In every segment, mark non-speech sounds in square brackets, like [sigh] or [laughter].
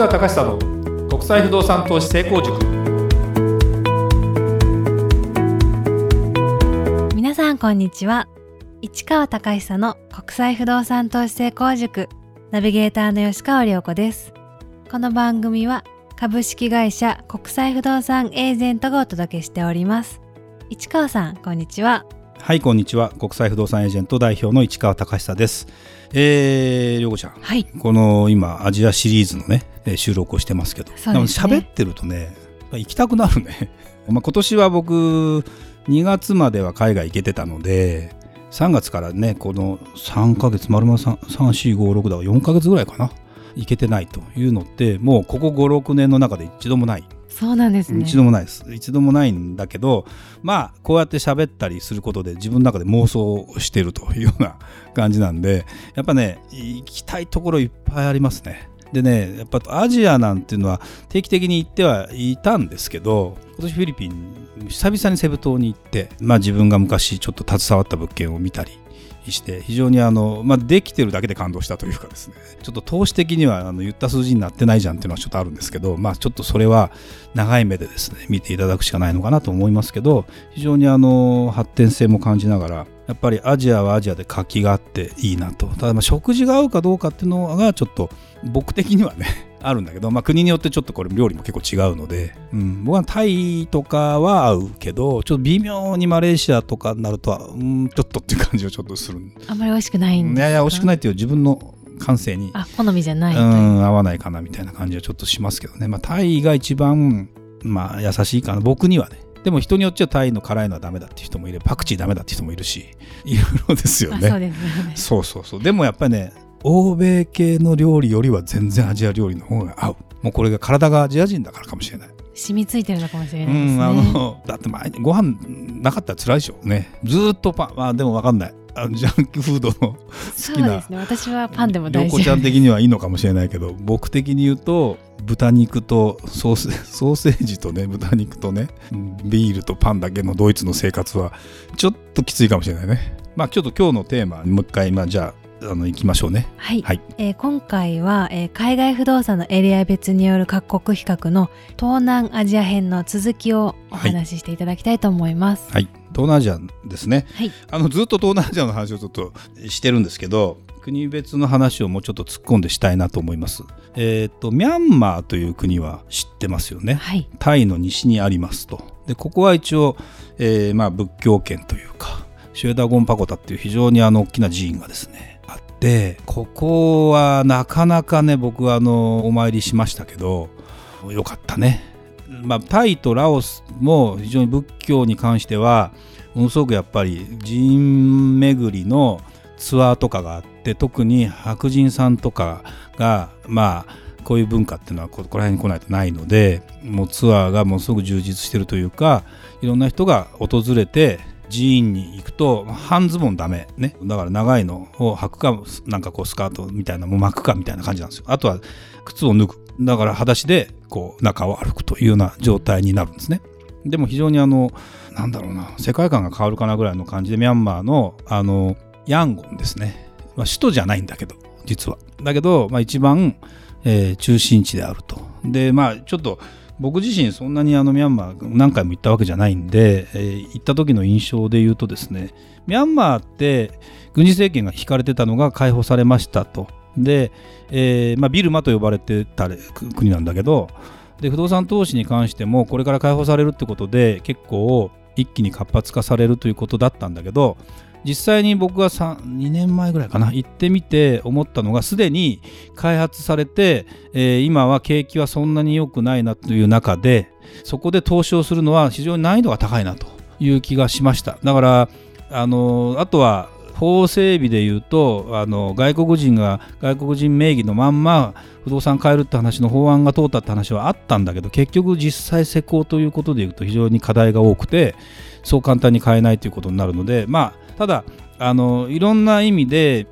川隆久の国際不動産投資成功塾。皆さんこんにちは。市川隆久の国際不動産投資成功塾。ナビゲーターの吉川良子です。この番組は株式会社国際不動産エージェントがお届けしております。市川さんこんにちは。はいこんにちは。国際不動産エージェント代表の市川隆久です。えー、ようこちゃん、はい、この今アジアシリーズのね収録をしてますけど。そうで、ね、喋ってるとね行きたくなるね。[laughs] まあ今年は僕2月までは海外行けてたので3月からねこの3ヶ月丸々3456だ4ヶ月ぐらいかな。行けてないというのってもうここ56年の中で一度もない。そうなんですね。一度もないです。一度もないんだけどまあこうやって喋ったりすることで自分の中で妄想してるというような感じなんでやっぱね行きたいところいっぱいありますねでねやっぱアジアなんていうのは定期的に行ってはいたんですけど今年フィリピン久々にセブ島に行って、まあ、自分が昔ちょっと携わった物件を見たりして非常にあの、まあ、できてるだけで感動したというかですね。ちょっと投資的にはあの言った数字になってないじゃんっていうのはちょっとあるんですけど、まあ、ちょっとそれは長い目でですね見ていただくしかないのかなと思いますけど非常にあの発展性も感じながらやっぱりアジアはアジアで活気があっていいなと。ただまあ食事が合うかどうかっていうのがちょっと僕的にはね [laughs] あるんだけど、まあ、国によってちょっとこれ料理も結構違うので、うん、僕はタイとかは合うけどちょっと微妙にマレーシアとかになるとうんちょっとっていう感じをちょっとするあんまり美味しくないんですいやいや美味しくないっていう自分の感性に。あ好みじゃない。うん合わないかなみたいな感じはちょっとしますけどね、まあ、タイが一番、まあ、優しいかな。僕にはねでも人によっちゃタイの辛いのはダメだっていう人もいればパクチーダメだっていう人もいるしいろいろですよね。そうですね。そうそうそう。でもやっぱりね欧米系の料理よりは全然アジア料理の方が合う。もうこれが体がアジア人だからかもしれない。染みついてるのかもしれないですね、うん、あのだって毎日ご飯なかったら辛いでしょね。ずっとパンまあでも分かんないあジャンクフードの好きなそうですね私はパンでも大丈夫ちゃん的にはいいのかもしれないけど僕的に言うと豚肉とソース [laughs] ソーセージとね豚肉とねビールとパンだけのドイツの生活はちょっときついかもしれないねまあちょっと今日のテーマもう一回まあじゃああの行きましょうね。はい。はい、えー、今回は、えー、海外不動産のエリア別による各国比較の東南アジア編の続きをお話ししていただきたいと思います。はい。東南アジアですね。はい。あのずっと東南アジアの話をちょっとしてるんですけど、国別の話をもうちょっと突っ込んでしたいなと思います。えっ、ー、とミャンマーという国は知ってますよね。はい。タイの西にありますと。でここは一応、えー、まあ仏教圏というか。シュエダゴンパコタっていう非常にあの大きな寺院がですねでここはなかなかね僕はあのお参りしましたけどよかったね。まあ、タイとラオスも非常に仏教に関してはものすごくやっぱり寺院巡りのツアーとかがあって特に白人さんとかがまあこういう文化っていうのはここら辺に来ないとないのでもうツアーがものすごく充実してるというかいろんな人が訪れて寺院に行くと半ズボンダメね。だから長いのを履くかなんかこうスカートみたいなも巻くかみたいな感じなんですよ。あとは靴を脱ぐ。だから裸足でこう中を歩くというような状態になるんですね。でも非常にあのなんだろうな世界観が変わるかなぐらいの感じでミャンマーのあのヤンゴンですね、まあ、首都じゃないんだけど実は。だけど、まあ、一番、えー、中心地であると。でまあちょっと僕自身そんなにあのミャンマー何回も行ったわけじゃないんで、えー、行った時の印象で言うとですねミャンマーって軍事政権が引かれてたのが解放されましたと。で、えーまあ、ビルマと呼ばれてた国なんだけどで不動産投資に関してもこれから解放されるってことで結構一気に活発化されるということだったんだけど実際に僕が2年前ぐらいかな行ってみて思ったのがすでに開発されて、えー、今は景気はそんなに良くないなという中でそこで投資をするのは非常に難易度が高いなという気がしました。だからあのあとは法整備でいうとあの外国人が外国人名義のまんま不動産買えるって話の法案が通ったって話はあったんだけど結局実際施行ということでいうと非常に課題が多くてそう簡単に買えないということになるのでまあただあのいろんな意味で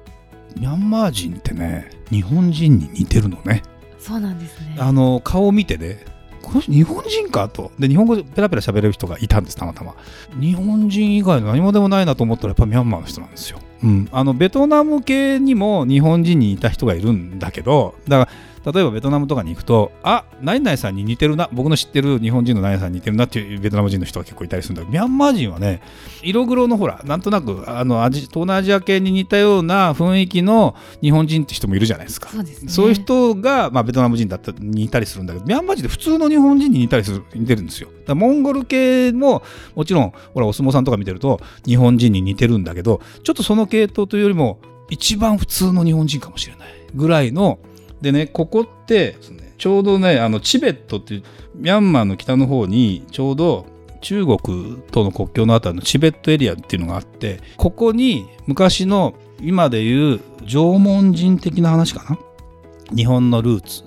ミャンマー人ってね日本人に似てるのね。そうなんですね。あの顔を見てねこの人日本人かと。で日本語ペラペラ喋れる人がいたんですたまたま。日本人以外の何もでもないなと思ったらやっぱミャンマーの人なんですよ、うん、あのベトナム系にも日本人にいた人がいるんだけどだから例えばベトナムとかに行くとあ何々さんに似てるな僕の知ってる日本人の何々さんに似てるなっていうベトナム人の人が結構いたりするんだけどミャンマー人はね色黒のほらなんとなくあの東南アジア系に似たような雰囲気の日本人って人もいるじゃないですか。そうね。いう人が、まあ、ベトナム人だったり似たりするんだけどミャンマー人って普通の日本人に似たりする似てるんですよ。モンゴル系ももちろんほらお相撲さんとか見てると日本人に似てるんだけどちょっとその系統というよりも一番普通の日本人かもしれないぐらいのでねここってちょうどねあのチベットっていうミャンマーの北の方にちょうど中国との国境のあたりのチベットエリアっていうのがあってここに昔の今でいう縄文人的な話かな？日本のルーツ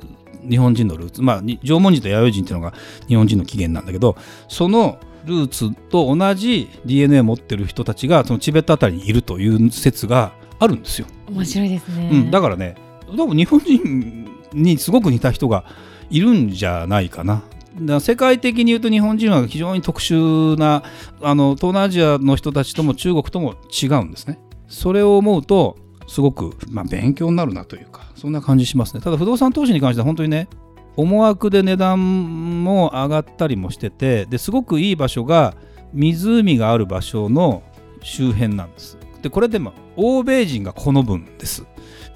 日本人のルーツ。まあ縄文人と弥生人っていうのが日本人の起源なんだけどそのルーツと同じ DNA を持ってる人たちがそのチベットあたりにいるという説があるんですよ。面白いですね、うん、だからね多分日本人にすごく似た人がいるんじゃないかな。だ世界的に言うと日本人は非常に特殊なあの東南アジアの人たちとも中国とも違うんですね。それを思うとすごく、まあ、勉強になるなというかそんな感じしますね。ただ不動産投資に関しては本当にね思惑で値段も上がったりもしててですごくいい場所が湖がある場所の周辺なんです。でこれでも欧米人が好むんです。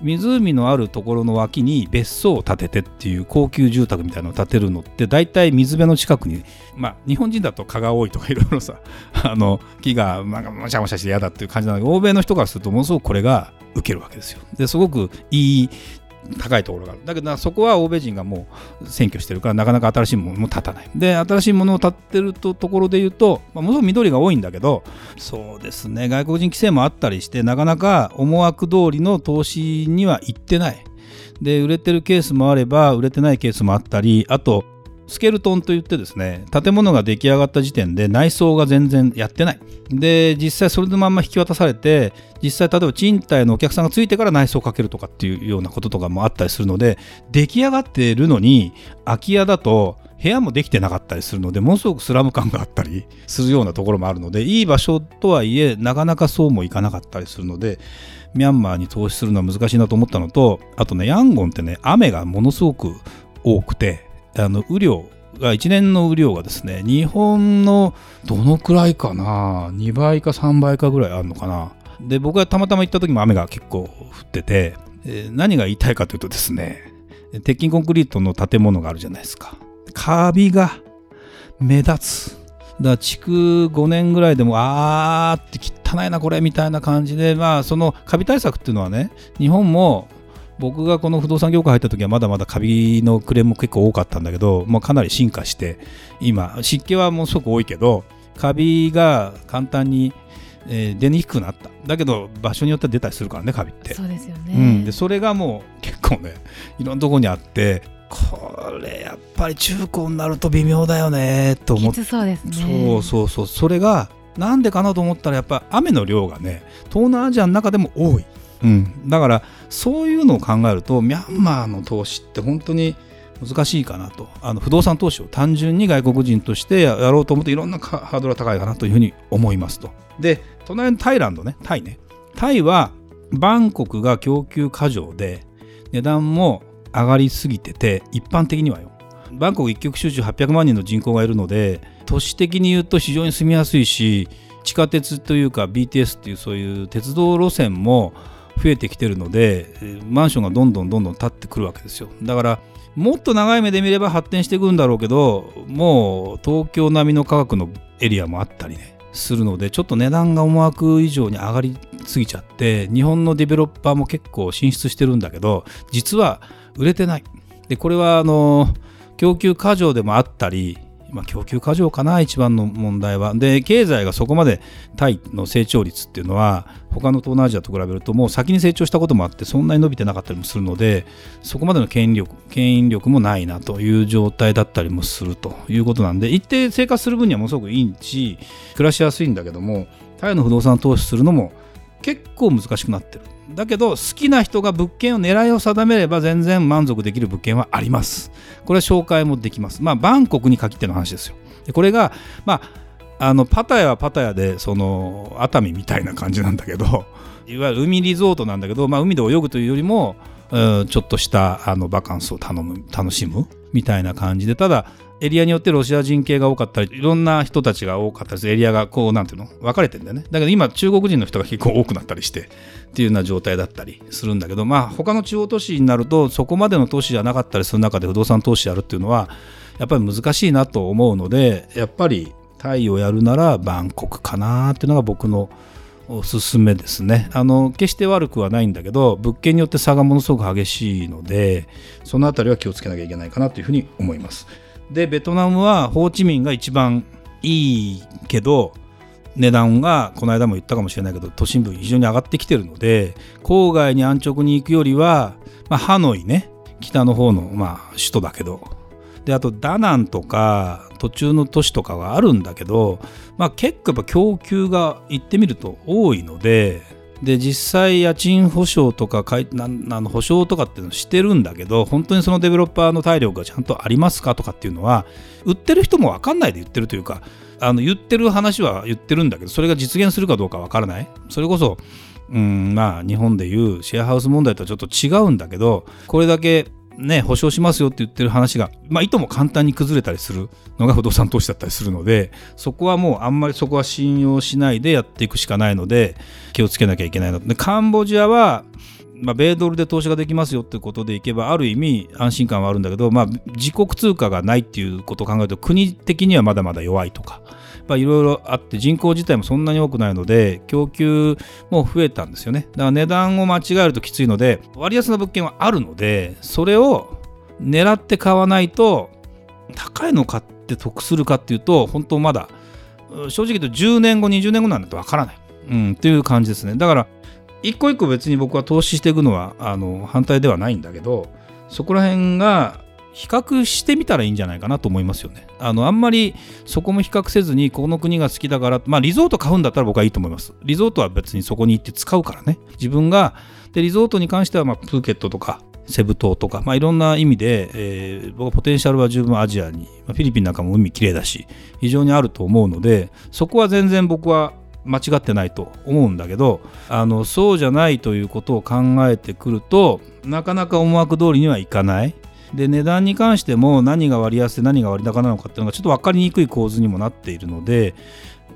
湖のあるところの脇に別荘を建ててっていう高級住宅みたいなのを建てるのって大体水辺の近くにまあ日本人だと蚊が多いとかいろいろさ [laughs] あの木がまもしゃもしゃして嫌だっていう感じなので欧米の人からするとものすごくこれが受けるわけですよ。ですごくいい高いところがある。だけどそこは欧米人がもう占拠してるからなかなか新しいものも立たない。で新しいものを立ってるとところで言うと、まあ、ものすごく緑が多いんだけどそうですね。外国人規制もあったりしてなかなか思惑通りの投資には行ってない。で売れてるケースもあれば売れてないケースもあったりあとスケルトンといってですね建物が出来上がった時点で内装が全然やってない。で実際それのまんま引き渡されて実際例えば賃貸のお客さんがついてから内装をかけるとかっていうようなこととかもあったりするので出来上がっているのに空き家だと部屋もできてなかったりするのでものすごくスラム感があったりするようなところもあるのでいい場所とはいえなかなかそうもいかなかったりするのでミャンマーに投資するのは難しいなと思ったのとあとねヤンゴンってね雨がものすごく多くてあの雨量が1年の雨量がですね日本のどのくらいかな？2倍か3倍かぐらいあるのかな？で僕がたまたま行った時も雨が結構降ってて、え、何が言いたいかというとですね鉄筋コンクリートの建物があるじゃないですか。カビが目立つ。だから築5年ぐらいでもあーって汚いなこれみたいな感じでまあそのカビ対策っていうのはね日本も僕がこの不動産業界入った時はまだまだカビのクレームも結構多かったんだけど、まあ、かなり進化して今湿気はものすごく多いけどカビが簡単に、えー、出にくくなった。だけど場所によっては出たりするからねカビって。そうですよね、うん、でそれがもう結構ねいろんなところにあってこれやっぱり中古になると微妙だよねと思って。そうですね。そうそうそう。それがなんでかなと思ったらやっぱ雨の量がね東南アジアの中でも多いうん、だからそういうのを考えるとミャンマーの投資って本当に難しいかなと。あの不動産投資を単純に外国人としてやろうと思っていろんなハードルが高いかなというふうに思いますと。で隣のタイランドねタイね。タイはバンコクが供給過剰で値段も上がりすぎてて一般的にはよ。バンコク一極集中800万人の人口がいるので都市的に言うと非常に住みやすいし地下鉄というか BTS っていうそういう鉄道路線も増えてきてるのでマンションがどんどんどんどん建ってくるわけですよ。だからもっと長い目で見れば発展していくんだろうけどもう東京並みの価格のエリアもあったりねするのでちょっと値段が思惑以上に上がりすぎちゃって日本のデベロッパーも結構進出してるんだけど実は売れてない。でこれはあの供給過剰でもあったりまあ、供給過剰かな、一番の問題は。で、経済がそこまでタイの成長率っていうのは、他の東南アジアと比べると、もう先に成長したこともあって、そんなに伸びてなかったりもするので、そこまでの牽引力牽引力もないなという状態だったりもするということなんで、一定生活する分にはものすごくいいし、暮らしやすいんだけども、タイの不動産投資するのも結構難しくなってる。だけど好きな人が物件を狙いを定めれば全然満足できる物件はあります。これは紹介もできます。まあバンコクに限っての話ですよ。でこれがまああのパタヤはパタヤでその熱海みたいな感じなんだけど [laughs] いわゆる海リゾートなんだけど、まあ、海で泳ぐというよりもうん、ちょっとしたあのバカンスを頼む楽しむみたいな感じでただエリアによってロシア人系が多かったりいろんな人たちが多かったりする。エリアがこうなんていうの？分かれてんだよね。だけど今中国人の人が結構多くなったりしてっていうような状態だったりするんだけどまあ他の地方都市になるとそこまでの都市じゃなかったりする中で不動産投資やるっていうのはやっぱり難しいなと思うのでやっぱりタイをやるならバンコクかなっていうのが僕のおすすめですね。あの決して悪くはないんだけど物件によって差がものすごく激しいのでその辺りは気をつけなきゃいけないかなというふうに思います。でベトナムはホーチミンが一番いいけど値段がこの間も言ったかもしれないけど都心部非常に上がってきてるので郊外に安直に行くよりは、まあ、ハノイね。北の方の、まあ、首都だけど。であとダナンとか途中の都市とかはあるんだけど、まあ、結構やっぱ供給が行ってみると多いのでで実際家賃保証とかかいなあの保証とかっていうのをしてるんだけど本当にそのデベロッパーの体力がちゃんとありますかとかっていうのは売ってる人も分かんないで言ってるというかあの言ってる話は言ってるんだけどそれが実現するかどうか分からない。それこそうんまあ日本でいうシェアハウス問題とはちょっと違うんだけどこれだけね、保証しますよって言ってる話が、まあ、いとも簡単に崩れたりするのが不動産投資だったりするので、そこはもうあんまりそこは信用しないでやっていくしかないので、気をつけなきゃいけないの。で、カンボジアは、まあ、米ドルで投資ができますよってことでいけば、ある意味安心感はあるんだけど、まあ、自国通貨がないっていうことを考えると、国的にはまだまだ弱いとか、いろいろあって人口自体もそんなに多くないので供給も増えたんですよね。だから値段を間違えるときついので割安な物件はあるのでそれを狙って買わないと高いの買って得するかっていうと本当まだ正直言うと10年後20年後なんだとわからない、うん、っていう感じですね。だから一個一個別に僕は投資していくのはあの反対ではないんだけどそこら辺が比較してみたらいいんじゃないかなと思いますよね。あのあんまりそこも比較せずにこの国が好きだから、まあ、リゾート買うんだったら僕はいいと思います。リゾートは別にそこに行って使うからね。自分がでリゾートに関しては、まあ、プーケットとかセブ島とか、まあ、いろんな意味で、えー、僕はポテンシャルは十分アジアに、まあ、フィリピンなんかも海きれいだし非常にあると思うのでそこは全然僕は間違ってないと思うんだけどあのそうじゃないということを考えてくるとなかなか思惑通りにはいかないで値段に関しても何が割安で何が割高なのかっていうのがちょっと分かりにくい構図にもなっているので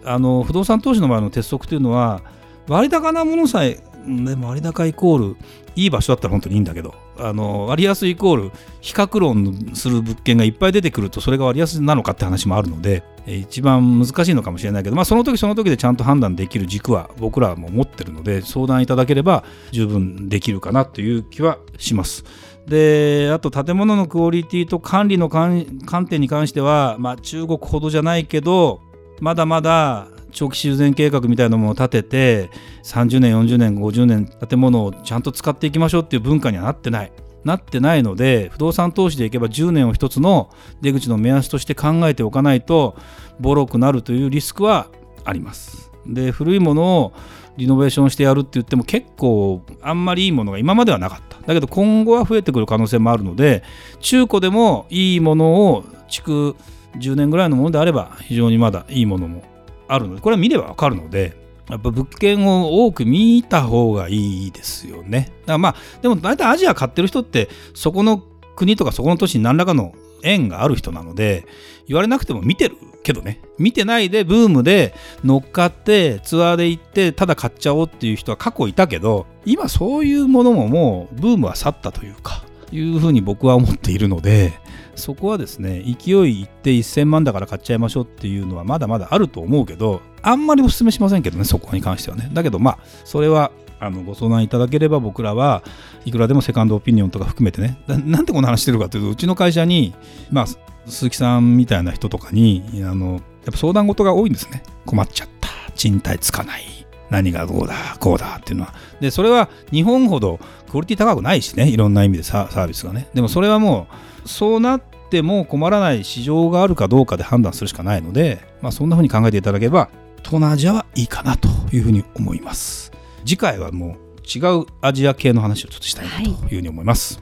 あの不動産投資の場合の鉄則というのは割高なものさえでも割高イコールいい場所だったら本当にいいんだけどあの割安イコール比較論する物件がいっぱい出てくるとそれが割安なのかって話もあるので一番難しいのかもしれないけど、まあ、その時その時でちゃんと判断できる軸は僕らも持ってるので相談いただければ十分できるかなという気はします。であと建物のクオリティと管理の観点に関しては、まあ、中国ほどじゃないけどまだまだ長期修繕計画みたいなものを立てて30年40年50年建物をちゃんと使っていきましょうっていう文化にはなってない。なってないので不動産投資でいけば10年を一つの出口の目安として考えておかないとボロくなるというリスクはあります。で古いものをリノベーションしてやるって言っても結構あんまりいいものが今まではなかった。だけど今後は増えてくる可能性もあるので中古でもいいものを築10年ぐらいのものであれば非常にまだいいものもあるのでこれは見ればわかるのでやっぱ物件を多く見た方がいいですよね。だからまあでも大体アジア買ってる人ってそこの国とかそこの都市に何らかの縁がある人なので言われなくても見てるけどね見てないでブームで乗っかってツアーで行ってただ買っちゃおうっていう人は過去いたけど今そういうものももうブームは去ったというかいうふうに僕は思っているのでそこはですね勢いって1000万だから買っちゃいましょうっていうのはまだまだあると思うけどあんまりお勧めしませんけどねそこに関してはね。だけどまあそれはあのご相談いただければ僕らはいくらでもセカンドオピニオンとか含めてねなんでこんな話してるかというとうちの会社にまあ鈴木さんみたいな人とかにあのやっぱ相談事が多いんですね。困っちゃった。賃貸つかない。何がどうだこうだっていうのは。でそれは日本ほどクオリティ高くないしねいろんな意味でサービスがね。でもそれはもうそうなっても困らない市場があるかどうかで判断するしかないので、まあ、そんな風に考えていただければ東南アジアはいいかなというふうに思います。次回はもう違うアジア系の話をちょっとしたいなとい。うふうに思います、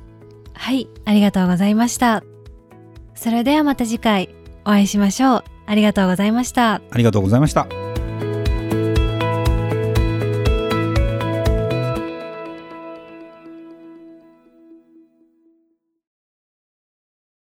はい、はい、ありがとうございました。それではまた次回お会いしましょう。ありがとうございました。ありがとうございました